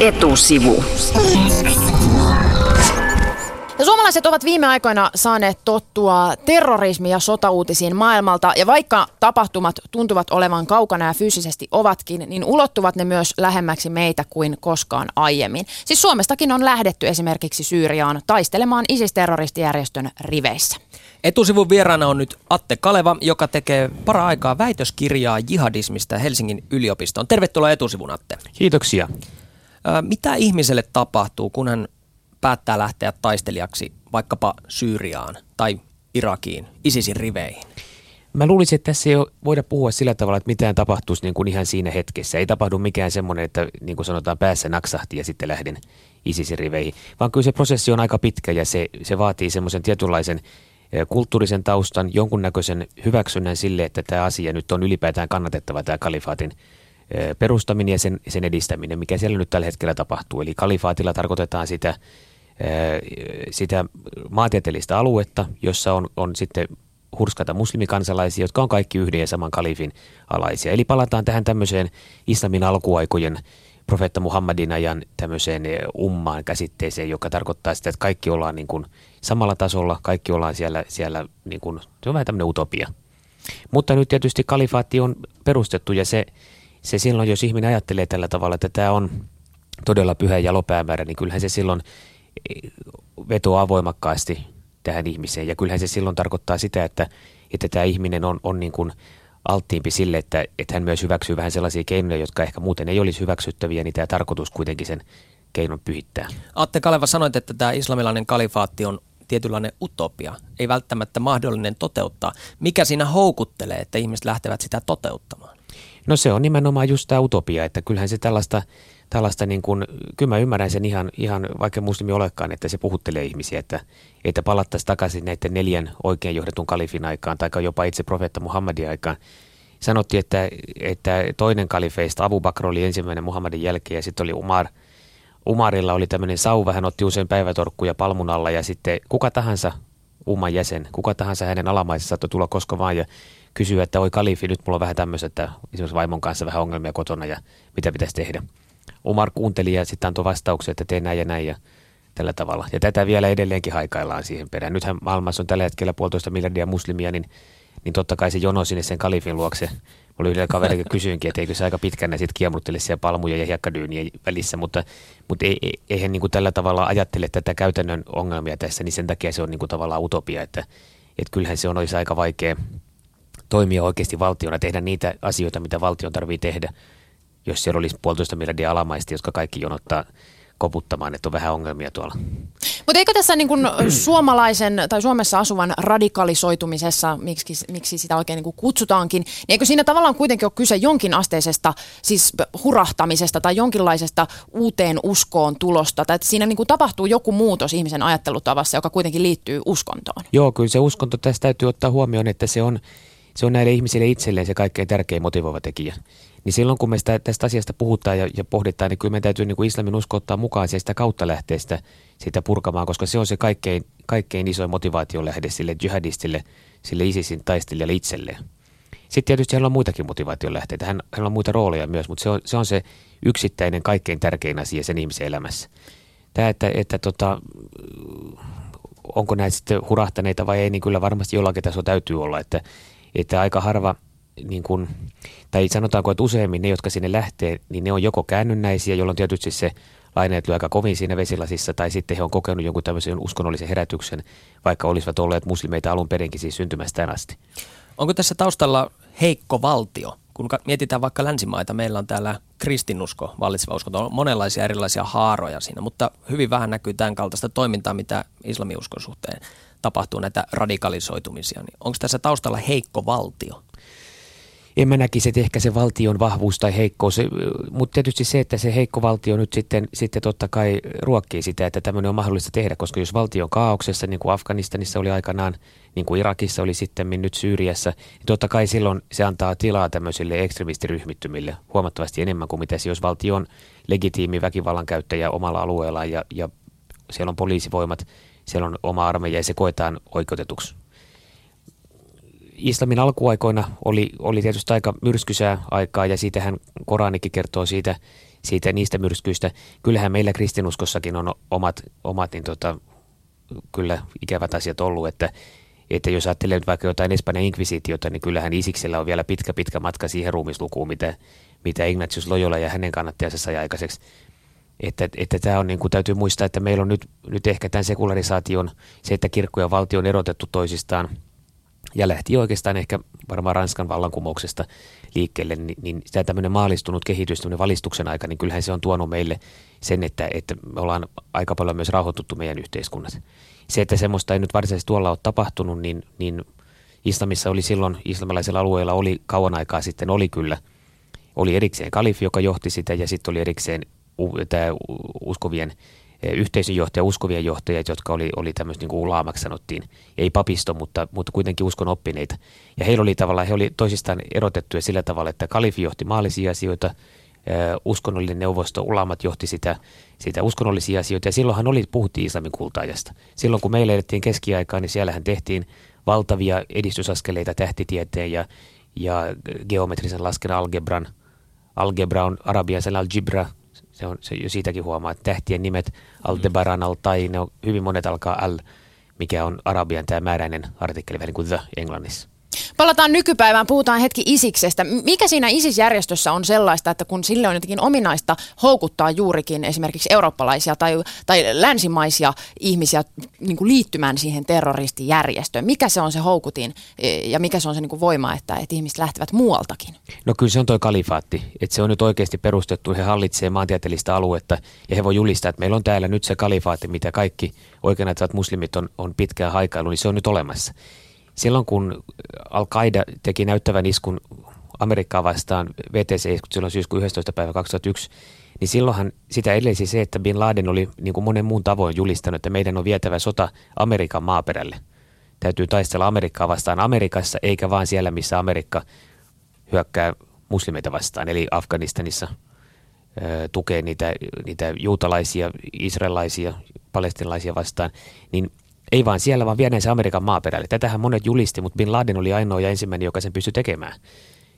Etusivu. Ja suomalaiset ovat viime aikoina saaneet tottua terrorismi- ja sotauutisiin maailmalta, ja vaikka tapahtumat tuntuvat olevan kaukana ja fyysisesti ovatkin, niin ulottuvat ne myös lähemmäksi meitä kuin koskaan aiemmin. Siis Suomestakin on lähdetty esimerkiksi Syyriaan taistelemaan ISIS-terroristijärjestön riveissä. Etusivun vieraana on nyt Atte Kaleva, joka tekee para-aikaa väitöskirjaa jihadismista Helsingin yliopistoon. Tervetuloa etusivun, Atte. Kiitoksia. Mitä ihmiselle tapahtuu, kun hän päättää lähteä taistelijaksi vaikkapa Syyriaan tai Irakiin, ISISin riveihin? Mä luulisin, että tässä ei voida puhua sillä tavalla, että mitään tapahtuisi niin kuin ihan siinä hetkessä. Ei tapahdu mikään semmoinen, että niin kuin sanotaan päässä naksahti ja sitten lähden ISISin riveihin. Vaan kyllä se prosessi on aika pitkä ja se, se vaatii semmoisen tietynlaisen kulttuurisen taustan, jonkunnäköisen hyväksynnän sille, että tämä asia nyt on ylipäätään kannatettava, tämä kalifaatin perustaminen ja sen, sen edistäminen, mikä siellä nyt tällä hetkellä tapahtuu. Eli kalifaatilla tarkoitetaan sitä, sitä maantieteellistä aluetta, jossa on, on sitten hurskata muslimikansalaisia, jotka on kaikki yhden ja saman kalifin alaisia. Eli palataan tähän tämmöiseen islamin alkuaikojen profeetta Muhammadin ajan tämmöiseen ummaan käsitteeseen, joka tarkoittaa sitä, että kaikki ollaan niin kuin samalla tasolla, kaikki ollaan siellä, siellä niin kuin, se on vähän tämmöinen utopia. Mutta nyt tietysti kalifaatti on perustettu ja se, se silloin, jos ihminen ajattelee tällä tavalla, että tämä on todella pyhä ja lopäämäärä, niin kyllähän se silloin eh, vetoaa voimakkaasti tähän ihmiseen. Ja kyllähän se silloin tarkoittaa sitä, että, että tämä ihminen on, on niin kuin alttiimpi sille, että, että hän myös hyväksyy vähän sellaisia keinoja, jotka ehkä muuten ei olisi hyväksyttäviä, niin tämä tarkoitus kuitenkin sen keinon pyhittää. Atte Kaleva sanoit, että tämä islamilainen kalifaatti on tietynlainen utopia, ei välttämättä mahdollinen toteuttaa. Mikä siinä houkuttelee, että ihmiset lähtevät sitä toteuttamaan? No se on nimenomaan just tämä utopia, että kyllähän se tällaista, tällaista niin kuin, kyllä mä ymmärrän sen ihan, ihan vaikka muslimi olekaan, että se puhuttelee ihmisiä, että, että palattaisiin takaisin näiden neljän oikein johdetun kalifin aikaan, tai jopa itse profeetta Muhammadin aikaan. Sanottiin, että, että toinen kalifeista, Abu Bakr oli ensimmäinen Muhammadin jälkeen, ja sitten oli Umar – Umarilla oli tämmöinen sauva, hän otti usein päivätorkkuja palmun alla ja sitten kuka tahansa Uman jäsen, kuka tahansa hänen alamaisensa saattoi tulla koska vaan ja kysyä, että oi kalifi, nyt mulla on vähän tämmöistä, että esimerkiksi vaimon kanssa vähän ongelmia kotona ja mitä pitäisi tehdä. Umar kuunteli ja sitten antoi vastauksia, että tee näin ja näin ja tällä tavalla. Ja tätä vielä edelleenkin haikaillaan siihen perään. Nythän maailmassa on tällä hetkellä puolitoista miljardia muslimia, niin, niin totta kai se jono sinne sen kalifin luokse oli yhdellä kaverilla kysyinkin, että eikö se aika pitkänä sitten kiemurtele siellä palmuja ja hiekkadyynien välissä, mutta, mutta ei, eihän niin kuin tällä tavalla ajattele tätä käytännön ongelmia tässä, niin sen takia se on niin kuin tavallaan utopia, että, että kyllähän se on olisi aika vaikea toimia oikeasti valtiona, tehdä niitä asioita, mitä valtion tarvii tehdä, jos siellä olisi puolitoista miljardia alamaista, jotka kaikki jonottaa koputtamaan, että on vähän ongelmia tuolla. Mutta eikö tässä niin kun suomalaisen tai Suomessa asuvan radikalisoitumisessa, miksi, miksi sitä oikein niin kutsutaankin, niin eikö siinä tavallaan kuitenkin ole kyse jonkin asteisesta siis hurahtamisesta tai jonkinlaisesta uuteen uskoon tulosta, tai että siinä niin tapahtuu joku muutos ihmisen ajattelutavassa, joka kuitenkin liittyy uskontoon? Joo, kyllä se uskonto tässä täytyy ottaa huomioon, että se on, se on näille ihmisille itselleen se kaikkein tärkein motivoiva tekijä niin silloin kun me sitä, tästä asiasta puhutaan ja, ja pohditaan, niin kyllä meidän täytyy niin kuin islamin usko ottaa mukaan ja sitä kautta lähteä sitä, sitä purkamaan, koska se on se kaikkein, kaikkein isoin motivaation lähde sille jihadistille, sille ISISin taistelijalle itselleen. Sitten tietysti hänellä on muitakin motivaation lähteitä, hän, hänellä on muita rooleja myös, mutta se on, se on se yksittäinen kaikkein tärkein asia sen ihmisen elämässä. Tämä, että, että tota, onko näitä sitten hurahtaneita vai ei, niin kyllä varmasti jollakin tasolla täytyy olla, että, että aika harva – niin kuin, tai sanotaanko, että useimmin ne, jotka sinne lähtee, niin ne on joko käännynnäisiä, jolloin tietysti se laineet lyö aika kovin siinä vesilasissa, tai sitten he on kokenut jonkun tämmöisen uskonnollisen herätyksen, vaikka olisivat olleet muslimeita alun perinkin siis syntymästään asti. Onko tässä taustalla heikko valtio? Kun mietitään vaikka länsimaita, meillä on täällä kristinusko, vallitseva uskonto, on monenlaisia erilaisia haaroja siinä, mutta hyvin vähän näkyy tämän kaltaista toimintaa, mitä islamiuskon suhteen tapahtuu, näitä radikalisoitumisia. Niin onko tässä taustalla heikko valtio? en mä näkisi, että ehkä se valtion vahvuus tai heikkous, mutta tietysti se, että se heikko valtio nyt sitten, sitten totta kai ruokkii sitä, että tämmöinen on mahdollista tehdä, koska jos valtio on kaauksessa, niin kuin Afganistanissa oli aikanaan, niin kuin Irakissa oli sitten nyt Syyriassa, niin totta kai silloin se antaa tilaa tämmöisille ekstremistiryhmittymille huomattavasti enemmän kuin mitä se, jos valtio on legitiimi väkivallan käyttäjä omalla alueellaan ja, ja siellä on poliisivoimat, siellä on oma armeija ja se koetaan oikeutetuksi islamin alkuaikoina oli, oli tietysti aika myrskysää aikaa ja siitähän Koranikin kertoo siitä, siitä niistä myrskyistä. Kyllähän meillä kristinuskossakin on omat, omat niin tota, kyllä ikävät asiat ollut, että, että jos ajattelee nyt vaikka jotain Espanjan inkvisitiota, niin kyllähän Isiksellä on vielä pitkä pitkä matka siihen ruumislukuun, mitä, mitä Ignatius Loyola ja hänen kannattajansa sai aikaiseksi. Että, että tämä on niin kuin, täytyy muistaa, että meillä on nyt, nyt ehkä tämän sekularisaation, se, että kirkko ja valtio on erotettu toisistaan – ja lähti oikeastaan ehkä varmaan Ranskan vallankumouksesta liikkeelle, niin, niin tämä tämmöinen maalistunut kehitys, tämmöinen valistuksen aika, niin kyllähän se on tuonut meille sen, että, että me ollaan aika paljon myös rauhoituttu meidän yhteiskunnat. Se, että semmoista ei nyt varsinaisesti tuolla ole tapahtunut, niin, niin islamissa oli silloin, islamilaisella alueella oli kauan aikaa sitten, oli kyllä, oli erikseen kalifi, joka johti sitä, ja sitten oli erikseen tämä uskovien yhteisönjohtaja, uskovien johtajat, jotka oli, oli tämmöistä niin kuin ulaamaksi sanottiin, ei papisto, mutta, mutta kuitenkin uskon oppineita. Ja heillä oli tavallaan, he oli toisistaan erotettuja sillä tavalla, että kalifi johti maallisia asioita, uskonnollinen neuvosto, ulamat johti sitä, sitä uskonnollisia asioita, ja silloinhan oli, puhuttiin islamin kultaajasta. Silloin kun meille elettiin keskiaikaa, niin siellähän tehtiin valtavia edistysaskeleita tähtitieteen ja, ja geometrisen laskennan algebran. Algebra on arabian sana algebra, se on, se siitäkin huomaa, että tähtien nimet Aldebaran al tai ne on, hyvin monet alkaa L, mikä on arabian tämä määräinen artikkeli, vähän niin kuin the englannissa. Palataan nykypäivään, puhutaan hetki Isiksestä. Mikä siinä ISIS-järjestössä on sellaista, että kun sille on jotenkin ominaista houkuttaa juurikin esimerkiksi eurooppalaisia tai, tai länsimaisia ihmisiä niin kuin liittymään siihen terroristijärjestöön? Mikä se on se houkutin e, ja mikä se on se niin kuin voima, että, että ihmiset lähtevät muualtakin? No kyllä se on tuo kalifaatti, että se on nyt oikeasti perustettu, he hallitsee maantieteellistä aluetta ja he voi julistaa, että meillä on täällä nyt se kalifaatti, mitä kaikki oikein muslimit on, on pitkään haikailu, niin se on nyt olemassa. Silloin kun Al-Qaida teki näyttävän iskun Amerikkaa vastaan VTC silloin syyskuun 11. päivä 2001, niin silloinhan sitä edellisi se, että Bin Laden oli niin kuin monen muun tavoin julistanut, että meidän on vietävä sota Amerikan maaperälle. Täytyy taistella Amerikkaa vastaan Amerikassa, eikä vaan siellä, missä Amerikka hyökkää muslimeita vastaan, eli Afganistanissa tukee niitä, niitä juutalaisia, israelaisia, palestinalaisia vastaan, niin ei vaan siellä, vaan viedään se Amerikan maaperälle. Tätähän monet julisti, mutta Bin Laden oli ainoa ja ensimmäinen, joka sen pystyi tekemään.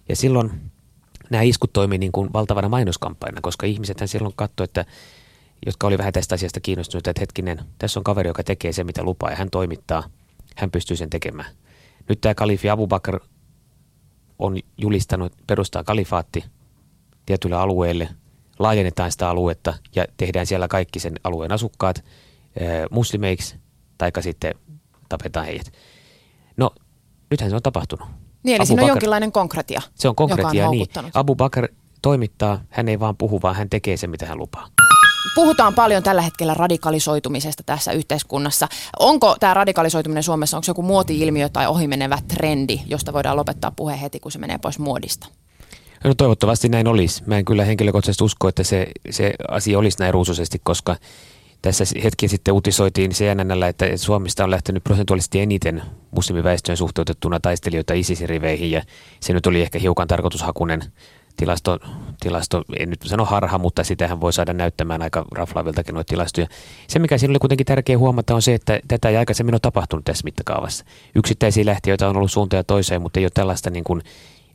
Ja silloin nämä iskut toimii niin kuin valtavana mainoskampanjana, koska ihmisethän silloin katsoivat, että jotka oli vähän tästä asiasta kiinnostuneita, että hetkinen, tässä on kaveri, joka tekee se, mitä lupaa ja hän toimittaa, hän pystyy sen tekemään. Nyt tämä kalifi Abu Bakr on julistanut perustaa kalifaatti tietylle alueelle, laajennetaan sitä aluetta ja tehdään siellä kaikki sen alueen asukkaat muslimeiksi taikka sitten tapetaan heidät. No, nythän se on tapahtunut. Niin, eli Abu siinä on Bakr, jonkinlainen konkretia, Se on konkretia, on niin. Abu Bakr toimittaa, hän ei vaan puhu, vaan hän tekee se, mitä hän lupaa. Puhutaan paljon tällä hetkellä radikalisoitumisesta tässä yhteiskunnassa. Onko tämä radikalisoituminen Suomessa, onko se joku muoti-ilmiö tai ohimenevä trendi, josta voidaan lopettaa puhe heti, kun se menee pois muodista? No toivottavasti näin olisi. Mä en kyllä henkilökohtaisesti usko, että se, se asia olisi näin ruusuisesti, koska tässä hetki sitten uutisoitiin CNNllä, että Suomesta on lähtenyt prosentuaalisesti eniten muslimiväestöön suhteutettuna taistelijoita ISISin riveihin ja se nyt oli ehkä hiukan tarkoitushakunen tilasto, tilasto, en nyt sano harha, mutta sitähän voi saada näyttämään aika raflaaviltakin noita tilastoja. Se, mikä siinä oli kuitenkin tärkeä huomata, on se, että tätä ei aikaisemmin ole tapahtunut tässä mittakaavassa. Yksittäisiä lähtiöitä on ollut suuntaan ja toiseen, mutta ei ole tällaista niin kuin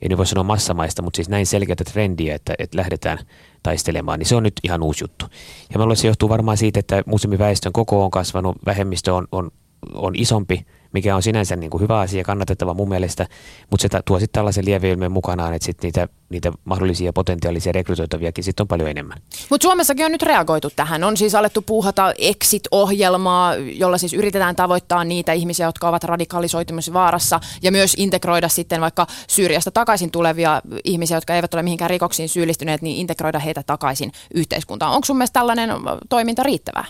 ei voi sanoa massamaista, mutta siis näin selkeätä trendiä, että, että lähdetään taistelemaan, niin se on nyt ihan uusi juttu. Ja mä luulen, se johtuu varmaan siitä, että muslimiväestön koko on kasvanut, vähemmistö on, on, on isompi – mikä on sinänsä niin kuin hyvä asia, kannatettava mun mielestä, mutta se tuo sitten tällaisen lieveilmiön mukanaan, että sit niitä, niitä mahdollisia potentiaalisia rekrytoitaviakin sitten on paljon enemmän. Mutta Suomessakin on nyt reagoitu tähän. On siis alettu puuhata exit-ohjelmaa, jolla siis yritetään tavoittaa niitä ihmisiä, jotka ovat radikalisoitumisvaarassa ja myös integroida sitten vaikka Syyriasta takaisin tulevia ihmisiä, jotka eivät ole mihinkään rikoksiin syyllistyneet, niin integroida heitä takaisin yhteiskuntaan. Onko sun mielestä tällainen toiminta riittävää?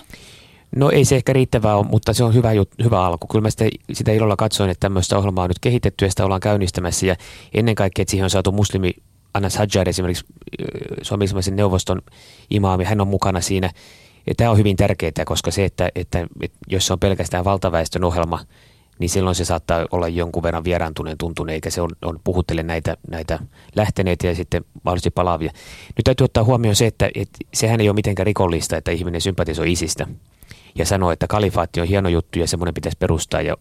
No ei se ehkä riittävää ole, mutta se on hyvä, hyvä alku. Kyllä mä sitä, sitä ilolla katsoin, että tämmöistä ohjelmaa on nyt kehitetty ja sitä ollaan käynnistämässä. Ja ennen kaikkea, että siihen on saatu muslimi Anas Hajjar esimerkiksi Suomen neuvoston imaami, hän on mukana siinä. Ja tämä on hyvin tärkeää, koska se, että, että, että jos se on pelkästään valtaväestön ohjelma, niin silloin se saattaa olla jonkun verran vieraantuneen tuntuneen, eikä se on, on puhuttele näitä, näitä lähteneitä ja sitten mahdollisesti palaavia. Nyt täytyy ottaa huomioon se, että, että sehän ei ole mitenkään rikollista, että ihminen sympatisoi isistä ja sanoo, että kalifaatti on hieno juttu ja semmoinen pitäisi perustaa ja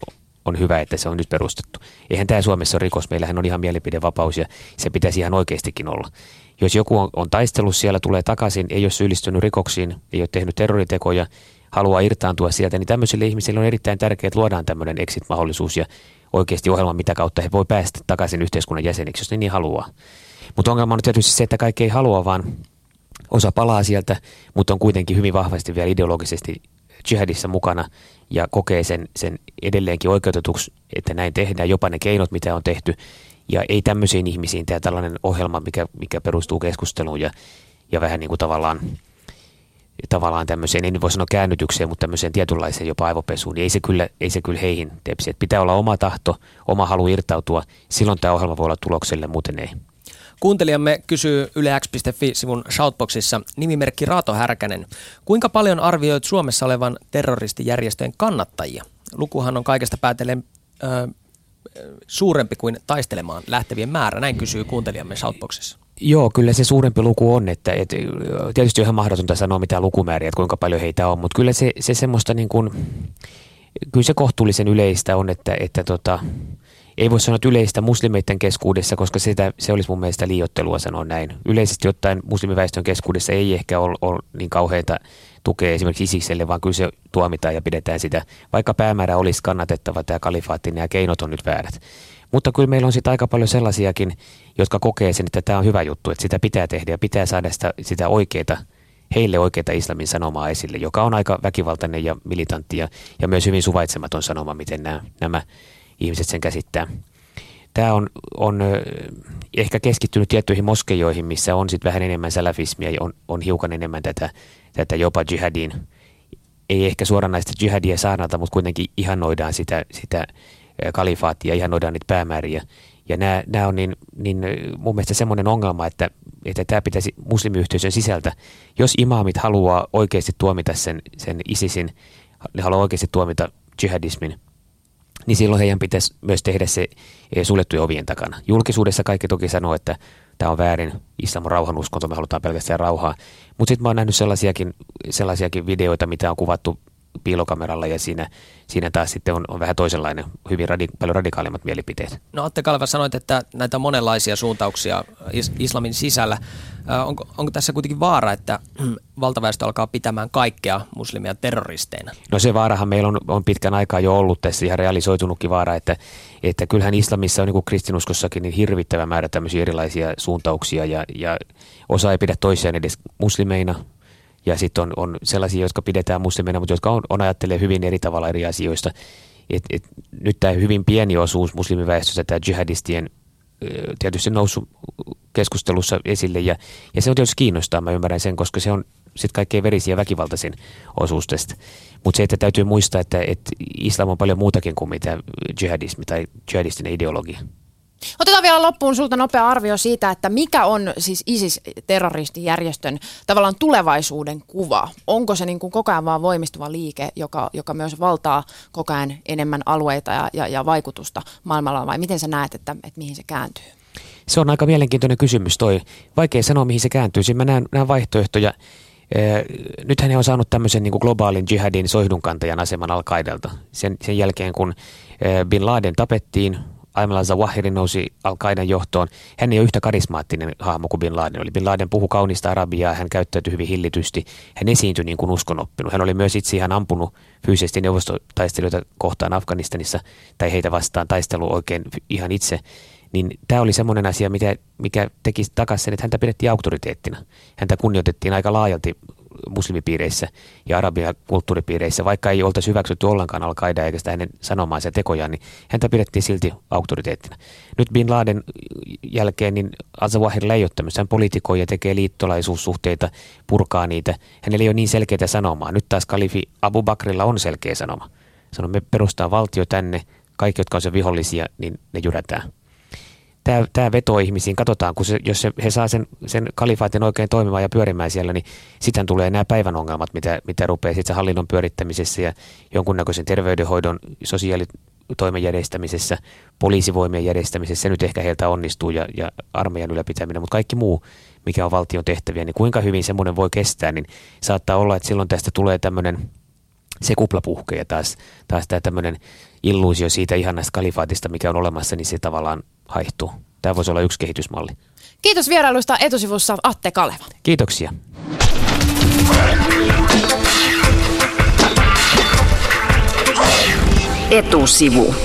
on hyvä, että se on nyt perustettu. Eihän tämä Suomessa ole rikos, meillähän on ihan mielipidevapaus ja se pitäisi ihan oikeastikin olla. Jos joku on, on taistellut siellä, tulee takaisin, ei ole syyllistynyt rikoksiin, ei ole tehnyt terroritekoja, haluaa irtaantua sieltä, niin tämmöisille ihmisille on erittäin tärkeää, että luodaan tämmöinen exit-mahdollisuus ja oikeasti ohjelma, mitä kautta he voi päästä takaisin yhteiskunnan jäseniksi, jos ne niin haluaa. Mutta ongelma on tietysti se, että kaikki ei halua, vaan osa palaa sieltä, mutta on kuitenkin hyvin vahvasti vielä ideologisesti jihadissa mukana ja kokee sen, sen edelleenkin oikeutetuksi, että näin tehdään, jopa ne keinot, mitä on tehty. Ja ei tämmöisiin ihmisiin tämä tällainen ohjelma, mikä, mikä perustuu keskusteluun ja, ja vähän niin kuin tavallaan, tavallaan tämmöiseen, en voi sanoa käännytykseen, mutta tämmöiseen tietynlaiseen jopa aivopesuun, niin ei se kyllä, ei se kyllä heihin tepsi. Että pitää olla oma tahto, oma halu irtautua, silloin tämä ohjelma voi olla tulokselle, muuten ei. Kuuntelijamme kysyy ylex.fi-sivun shoutboxissa nimimerkki Raato Härkänen. Kuinka paljon arvioit Suomessa olevan terroristijärjestöjen kannattajia? Lukuhan on kaikesta päätellen ö, suurempi kuin taistelemaan lähtevien määrä, näin kysyy kuuntelijamme shoutboxissa. Joo, kyllä se suurempi luku on, että, että tietysti on ihan mahdotonta sanoa mitä lukumääriä, että kuinka paljon heitä on, mutta kyllä se, se semmoista niin kuin, kyllä se kohtuullisen yleistä on, että, että tota, ei voi sanoa yleistä muslimeiden keskuudessa, koska sitä, se olisi mun mielestä liiottelua sanoa näin. Yleisesti ottaen muslimiväestön keskuudessa ei ehkä ole, ole niin kauheita tukea esimerkiksi Isikselle, vaan kyllä se tuomitaan ja pidetään sitä. Vaikka päämäärä olisi kannatettava tämä kalifaatti, nämä keinot on nyt väärät. Mutta kyllä meillä on sitten aika paljon sellaisiakin, jotka kokee sen, että tämä on hyvä juttu, että sitä pitää tehdä ja pitää saada sitä, sitä oikeaa heille oikeita islamin sanomaa esille, joka on aika väkivaltainen ja militantti ja, ja myös hyvin suvaitsematon sanoma, miten nämä, nämä ihmiset sen käsittää. Tämä on, on ehkä keskittynyt tiettyihin moskeijoihin, missä on sitten vähän enemmän salafismia ja on, on hiukan enemmän tätä, tätä jopa jihadiin. Ei ehkä suoranaista jihadia saarnalta, mutta kuitenkin ihannoidaan sitä, sitä kalifaattia, ihannoidaan niitä päämääriä. Ja nämä, nämä on niin, niin mun mielestä semmoinen ongelma, että, että tämä pitäisi muslimiyhteisön sisältä, jos imaamit haluaa oikeasti tuomita sen, sen ISISin, ne haluaa oikeasti tuomita jihadismin – niin silloin heidän pitäisi myös tehdä se eh, suljettujen ovien takana. Julkisuudessa kaikki toki sanoo, että tämä on väärin, islam on rauhanuskonto, me halutaan pelkästään rauhaa. Mutta sitten mä oon nähnyt sellaisiakin, sellaisiakin videoita, mitä on kuvattu piilokameralla ja siinä, siinä taas sitten on, on vähän toisenlainen, hyvin radi, paljon radikaalimmat mielipiteet. No Atte Kaleva sanoit, että näitä monenlaisia suuntauksia is- islamin sisällä. Onko, onko tässä kuitenkin vaara, että valtaväestö alkaa pitämään kaikkea muslimia terroristeina? No se vaarahan meillä on, on pitkän aikaa jo ollut tässä ihan realisoitunutkin vaara, että, että kyllähän islamissa on niin kuin kristinuskossakin niin hirvittävä määrä tämmöisiä erilaisia suuntauksia ja, ja osa ei pidä toisiaan edes muslimeina, ja sitten on, on sellaisia, jotka pidetään muslimeina, mutta jotka on, on ajattelee hyvin eri tavalla eri asioista. Et, et, nyt tämä hyvin pieni osuus muslimiväestöstä, tämä jihadistien tietysti noussut keskustelussa esille ja, ja se on tietysti kiinnostaa, mä ymmärrän sen, koska se on sitten kaikkein verisiä ja väkivaltaisin osuus tästä. Mutta se, että täytyy muistaa, että, että islam on paljon muutakin kuin mitä jihadismi tai jihadistinen ideologia. Otetaan vielä loppuun sulta nopea arvio siitä, että mikä on siis ISIS-terroristijärjestön tavallaan tulevaisuuden kuva. Onko se niin kuin koko ajan vaan voimistuva liike, joka, joka myös valtaa koko ajan enemmän alueita ja, ja, ja vaikutusta maailmalla, vai miten sä näet, että, että mihin se kääntyy? Se on aika mielenkiintoinen kysymys toi. Vaikea sanoa, mihin se kääntyy. Siinä mä näen, näen vaihtoehtoja. Nythän he on saanut tämmöisen niin kuin globaalin jihadin soihdunkantajan aseman al sen, sen jälkeen, kun Bin Laden tapettiin Ayman al-Zawahiri nousi al johtoon. Hän ei ole yhtä karismaattinen hahmo kuin Bin Laden oli. Bin Laden puhui kaunista arabiaa, hän käyttäytyi hyvin hillitysti. Hän esiintyi niin kuin uskonoppinut. Hän oli myös itse ihan ampunut fyysisesti neuvostotaistelijoita kohtaan Afganistanissa tai heitä vastaan taistelu oikein ihan itse. Niin tämä oli semmoinen asia, mikä, mikä teki takaisin sen, että häntä pidettiin auktoriteettina. Häntä kunnioitettiin aika laajalti muslimipiireissä ja arabian kulttuuripiireissä, vaikka ei oltaisi hyväksytty ollenkaan al eikä sitä hänen sanomaansa ja tekojaan, niin häntä pidettiin silti auktoriteettina. Nyt Bin Laden jälkeen niin Al-Zawahir ei ole tämmöisen poliitikoi ja tekee liittolaisuussuhteita, purkaa niitä. Hänellä ei ole niin selkeitä sanomaa. Nyt taas kalifi Abu Bakrilla on selkeä sanoma. Sanoo, me perustaa valtio tänne, kaikki, jotka on se vihollisia, niin ne jyrätään tämä, tämä vetoo ihmisiin. Katsotaan, kun se, jos se, he saa sen, sen kalifaatin oikein toimimaan ja pyörimään siellä, niin sitten tulee nämä päivän ongelmat, mitä, mitä rupeaa sitten hallinnon pyörittämisessä ja jonkunnäköisen terveydenhoidon, sosiaalitoimen järjestämisessä, poliisivoimien järjestämisessä. Se nyt ehkä heiltä onnistuu ja, ja armeijan ylläpitäminen, mutta kaikki muu, mikä on valtion tehtäviä, niin kuinka hyvin semmoinen voi kestää, niin saattaa olla, että silloin tästä tulee tämmöinen se kupla puhkee ja taas, taas tämä tämmöinen illuusio siitä ihanasta kalifaatista, mikä on olemassa, niin se tavallaan haihtuu. Tämä voisi olla yksi kehitysmalli. Kiitos vierailusta etusivussa Atte Kaleva. Kiitoksia. Etusivu.